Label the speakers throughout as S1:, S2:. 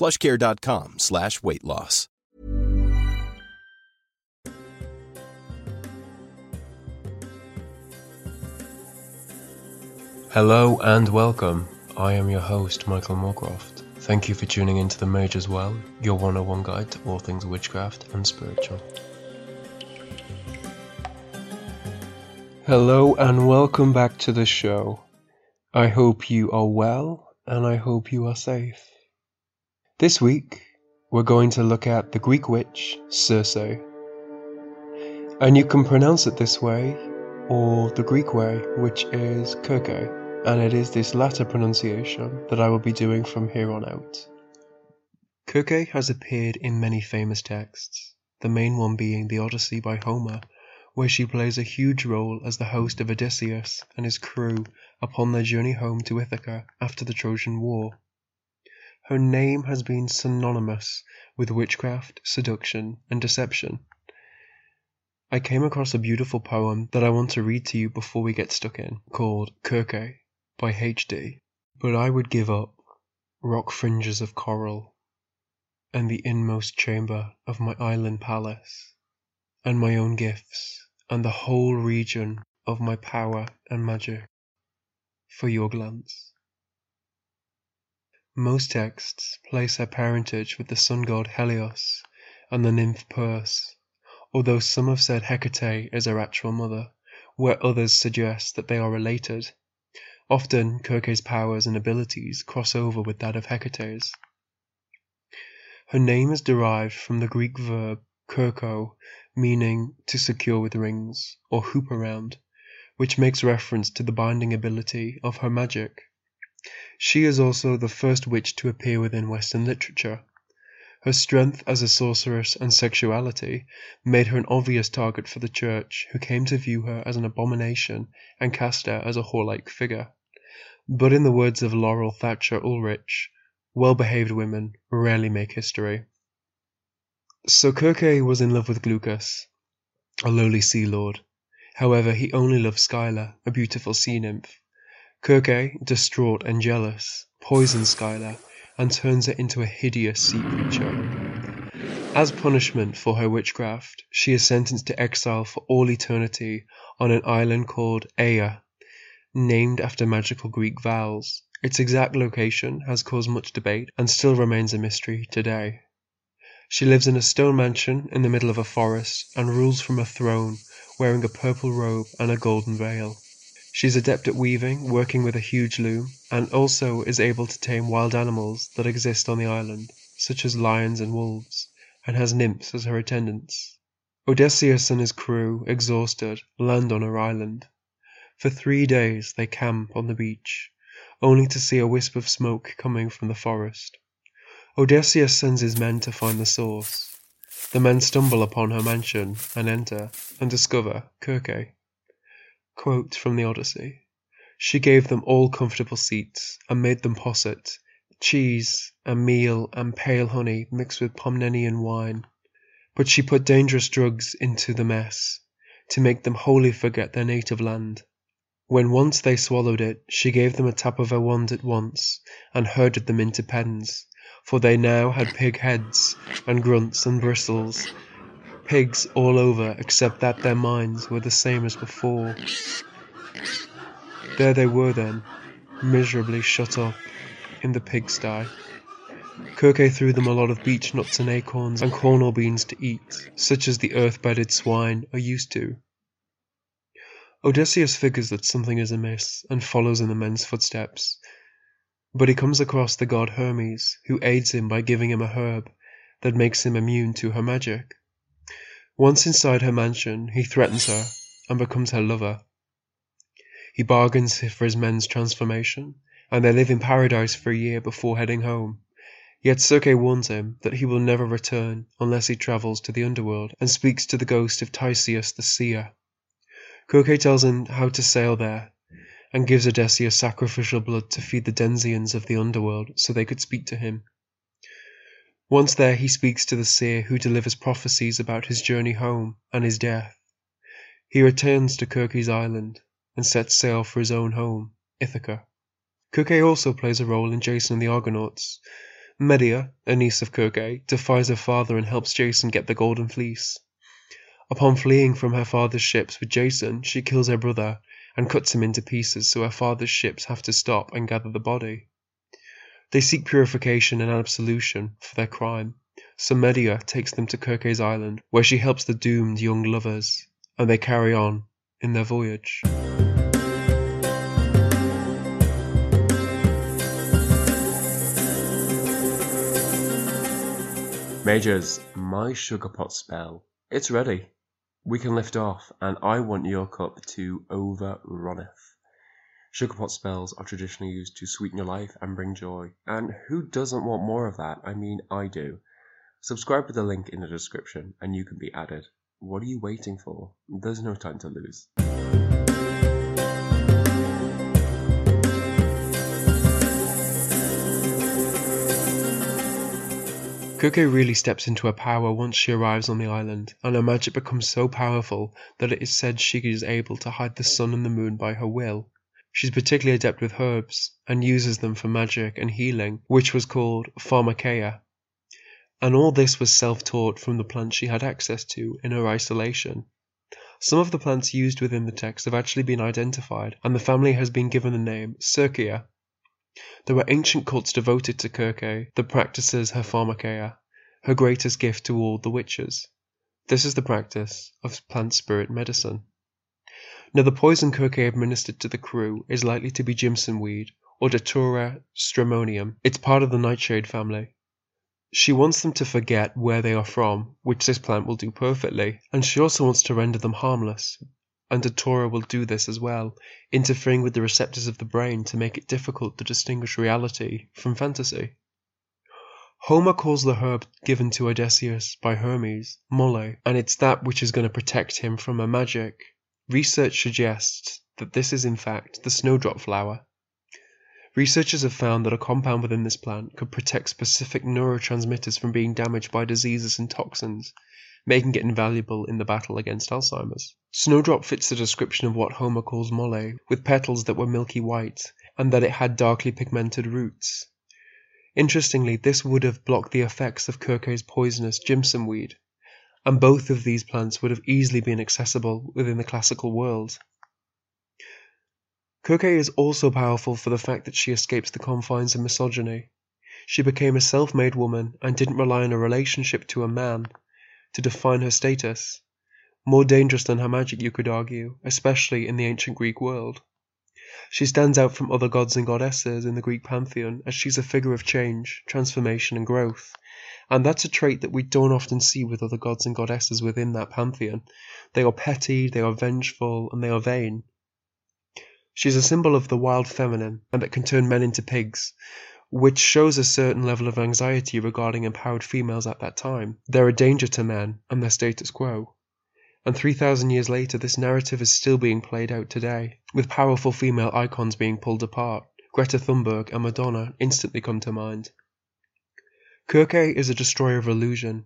S1: plushcare.com slash weight loss.
S2: Hello and welcome. I am your host, Michael Moorcroft. Thank you for tuning into The Mage's Well, your 101 guide to all things witchcraft and spiritual. Hello and welcome back to the show. I hope you are well and I hope you are safe. This week, we're going to look at the Greek witch Circe. And you can pronounce it this way or the Greek way, which is Kirke and it is this latter pronunciation that I will be doing from here on out. Kirke has appeared in many famous texts, the main one being the Odyssey by Homer, where she plays a huge role as the host of Odysseus and his crew upon their journey home to Ithaca after the Trojan War. Her name has been synonymous with witchcraft, seduction, and deception. I came across a beautiful poem that I want to read to you before we get stuck in, called Kirke by H.D. But I would give up rock fringes of coral, and the inmost chamber of my island palace, and my own gifts, and the whole region of my power and magic, for your glance. Most texts place her parentage with the sun god Helios and the nymph Perse, although some have said Hecate is her actual mother, where others suggest that they are related Often Kirke's powers and abilities cross over with that of Hecate's. Her name is derived from the Greek verb kirko, meaning to secure with rings, or hoop around, which makes reference to the binding ability of her magic. She is also the first witch to appear within Western literature. Her strength as a sorceress and sexuality made her an obvious target for the Church, who came to view her as an abomination and cast her as a whore-like figure. But in the words of Laurel Thatcher Ulrich, well behaved women rarely make history. So Kirke was in love with Glaucus, a lowly sea lord. However, he only loved Scylla, a beautiful sea nymph. Kirke, distraught and jealous, poisons Scylla and turns her into a hideous sea creature. As punishment for her witchcraft, she is sentenced to exile for all eternity on an island called Aea named after magical Greek vowels. Its exact location has caused much debate and still remains a mystery today. She lives in a stone mansion in the middle of a forest and rules from a throne wearing a purple robe and a golden veil. She is adept at weaving, working with a huge loom, and also is able to tame wild animals that exist on the island, such as lions and wolves, and has nymphs as her attendants. Odysseus and his crew, exhausted, land on her island. For three days they camp on the beach, only to see a wisp of smoke coming from the forest. Odysseus sends his men to find the source. The men stumble upon her mansion and enter, and discover Kirke. Quote from the Odyssey She gave them all comfortable seats, and made them posset, cheese, and meal, and pale honey mixed with Pomnenian wine. But she put dangerous drugs into the mess to make them wholly forget their native land. When once they swallowed it, she gave them a tap of her wand at once, and herded them into pens, for they now had pig heads, and grunts and bristles, pigs all over except that their minds were the same as before. There they were then, miserably shut up in the pigsty. Kirke threw them a lot of beech nuts and acorns and cornel beans to eat, such as the earth-bedded swine are used to. Odysseus figures that something is amiss and follows in the men's footsteps, but he comes across the god Hermes, who aids him by giving him a herb that makes him immune to her magic. Once inside her mansion, he threatens her and becomes her lover. He bargains for his men's transformation, and they live in paradise for a year before heading home. Yet Circe warns him that he will never return unless he travels to the underworld and speaks to the ghost of Tiresias the seer. Kirke tells him how to sail there, and gives Odysseus sacrificial blood to feed the denizens of the underworld so they could speak to him. Once there he speaks to the seer who delivers prophecies about his journey home and his death. He returns to Kirke's island and sets sail for his own home, Ithaca. Kirke also plays a role in Jason and the Argonauts. Medea, a niece of Kirke, defies her father and helps Jason get the Golden Fleece. Upon fleeing from her father's ships with Jason, she kills her brother and cuts him into pieces so her father's ships have to stop and gather the body. They seek purification and absolution for their crime, so Medea takes them to Kirke's island, where she helps the doomed young lovers, and they carry on in their voyage.
S3: Majors, my sugar pot spell, it's ready. We can lift off, and I want your cup to overrunneth. Sugar pot spells are traditionally used to sweeten your life and bring joy, and who doesn't want more of that? I mean, I do. Subscribe with the link in the description, and you can be added. What are you waiting for? There's no time to lose.
S2: Kirke really steps into her power once she arrives on the island, and her magic becomes so powerful that it is said she is able to hide the sun and the moon by her will. She's particularly adept with herbs, and uses them for magic and healing, which was called pharmakeia. And all this was self-taught from the plants she had access to in her isolation. Some of the plants used within the text have actually been identified, and the family has been given the name Circaea. There were ancient cults devoted to Kirke that practices her pharmakeia, her greatest gift to all the witches. This is the practice of plant spirit medicine. Now the poison Kirke administered to the crew is likely to be Jimson weed, or Datura stramonium. It's part of the nightshade family. She wants them to forget where they are from, which this plant will do perfectly, and she also wants to render them harmless, and Datura will do this as well, interfering with the receptors of the brain to make it difficult to distinguish reality from fantasy. Homer calls the herb given to Odysseus by Hermes Moly, and it's that which is going to protect him from her magic. Research suggests that this is in fact the snowdrop flower. Researchers have found that a compound within this plant could protect specific neurotransmitters from being damaged by diseases and toxins, making it invaluable in the battle against Alzheimer's. Snowdrop fits the description of what Homer calls moly, with petals that were milky white, and that it had darkly pigmented roots. Interestingly, this would have blocked the effects of Kirke's poisonous Jimson weed, and both of these plants would have easily been accessible within the classical world. Kirke is also powerful for the fact that she escapes the confines of misogyny. She became a self-made woman and didn't rely on a relationship to a man to define her status. More dangerous than her magic, you could argue, especially in the ancient Greek world. She stands out from other gods and goddesses in the Greek pantheon as she's a figure of change, transformation, and growth. And that's a trait that we don't often see with other gods and goddesses within that pantheon. They are petty, they are vengeful, and they are vain. She's a symbol of the wild feminine, and that can turn men into pigs, which shows a certain level of anxiety regarding empowered females at that time. They're a danger to men and their status quo. And 3,000 years later, this narrative is still being played out today, with powerful female icons being pulled apart. Greta Thunberg and Madonna instantly come to mind. Kirke is a destroyer of illusion.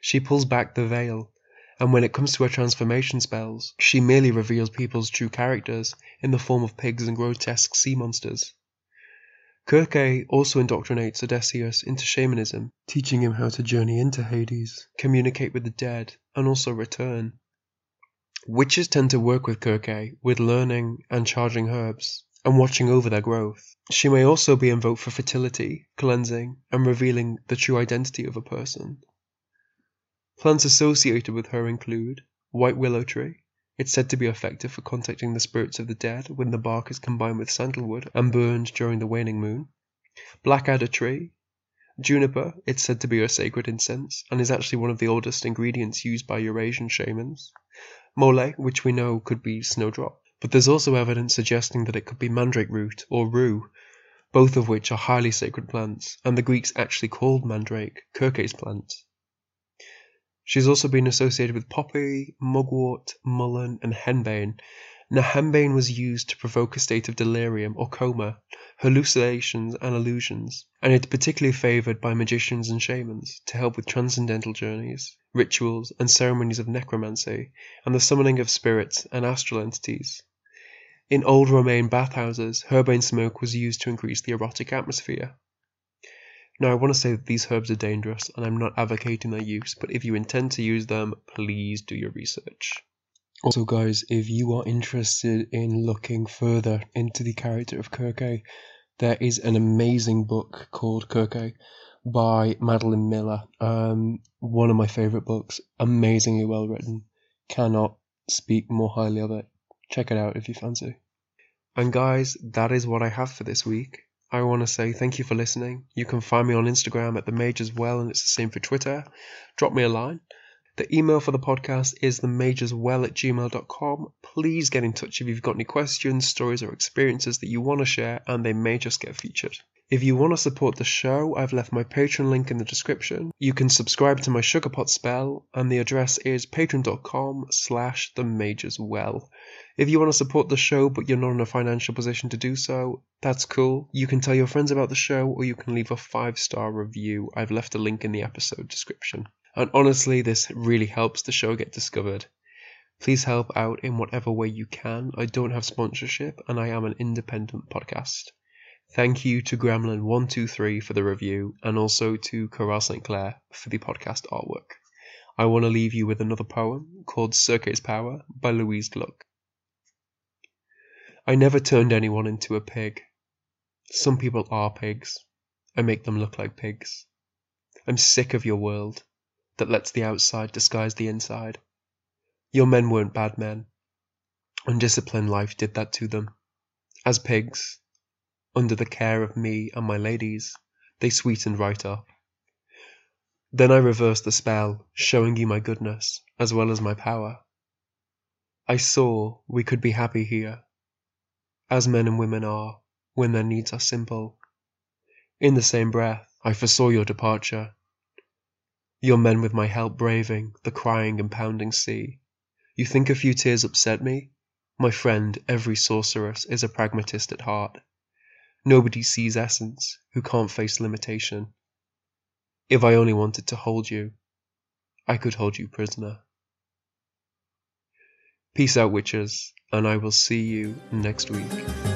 S2: She pulls back the veil, and when it comes to her transformation spells, she merely reveals people's true characters in the form of pigs and grotesque sea monsters. Kirke also indoctrinates Odysseus into shamanism, teaching him how to journey into Hades, communicate with the dead, and also return. Witches tend to work with Kirke with learning and charging herbs, and watching over their growth. She may also be invoked for fertility, cleansing, and revealing the true identity of a person. Plants associated with her include white willow tree. It's said to be effective for contacting the spirits of the dead when the bark is combined with sandalwood and burned during the waning moon. Black alder tree. Juniper, it's said to be a sacred incense and is actually one of the oldest ingredients used by Eurasian shamans. Moly, which we know could be snowdrop, but there's also evidence suggesting that it could be mandrake root or rue, both of which are highly sacred plants, and the Greeks actually called mandrake Kirke's plant. She's also been associated with poppy, mugwort, mullein, and henbane. Now, was used to provoke a state of delirium or coma, hallucinations, and illusions, and it's particularly favored by magicians and shamans to help with transcendental journeys, rituals, and ceremonies of necromancy, and the summoning of spirits and astral entities. In old Roman bathhouses, henbane smoke was used to increase the erotic atmosphere. Now, I want to say that these herbs are dangerous and I'm not advocating their use, but if you intend to use them, please do your research. Also, guys, if you are interested in looking further into the character of Kirke, there is an amazing book called Kirke by Madeline Miller. Um, one of my favorite books, amazingly well written. Cannot speak more highly of it. Check it out if you fancy. And guys, that is what I have for this week. I want to say thank you for listening. You can find me on Instagram at the Mage's Well, and it's the same for Twitter. Drop me a line. The email for the podcast is themageswell at gmail.com. Please get in touch if you've got any questions, stories, or experiences that you want to share, and they may just get featured. If you want to support the show, I've left my Patreon link in the description. You can subscribe to my Sugarpot spell, and the address is patreon.com slash themageswell. If you want to support the show but you're not in a financial position to do so, that's cool. You can tell your friends about the show or you can leave a five star review. I've left a link in the episode description. And honestly, this really helps the show get discovered. Please help out in whatever way you can. I don't have sponsorship and I am an independent podcast. Thank you to Gremlin123 for the review and also to Coral St. Clair for the podcast artwork. I want to leave you with another poem called Circe's Power by Louise Gluck. I never turned anyone into a pig. Some people are pigs. I make them look like pigs. I'm sick of your world that lets the outside disguise the inside. Your men weren't bad men. Undisciplined life did that to them. As pigs, under the care of me and my ladies, they sweetened right up. Then I reversed the spell, showing you my goodness as well as my power. I saw we could be happy here as men and women are when their needs are simple. In the same breath, I foresaw your departure. Your men with my help braving the crying and pounding sea. You think a few tears upset me? My friend, every sorceress is a pragmatist at heart. Nobody sees essence who can't face limitation. If I only wanted to hold you, I could hold you prisoner. Peace out, witches and I will see you next week.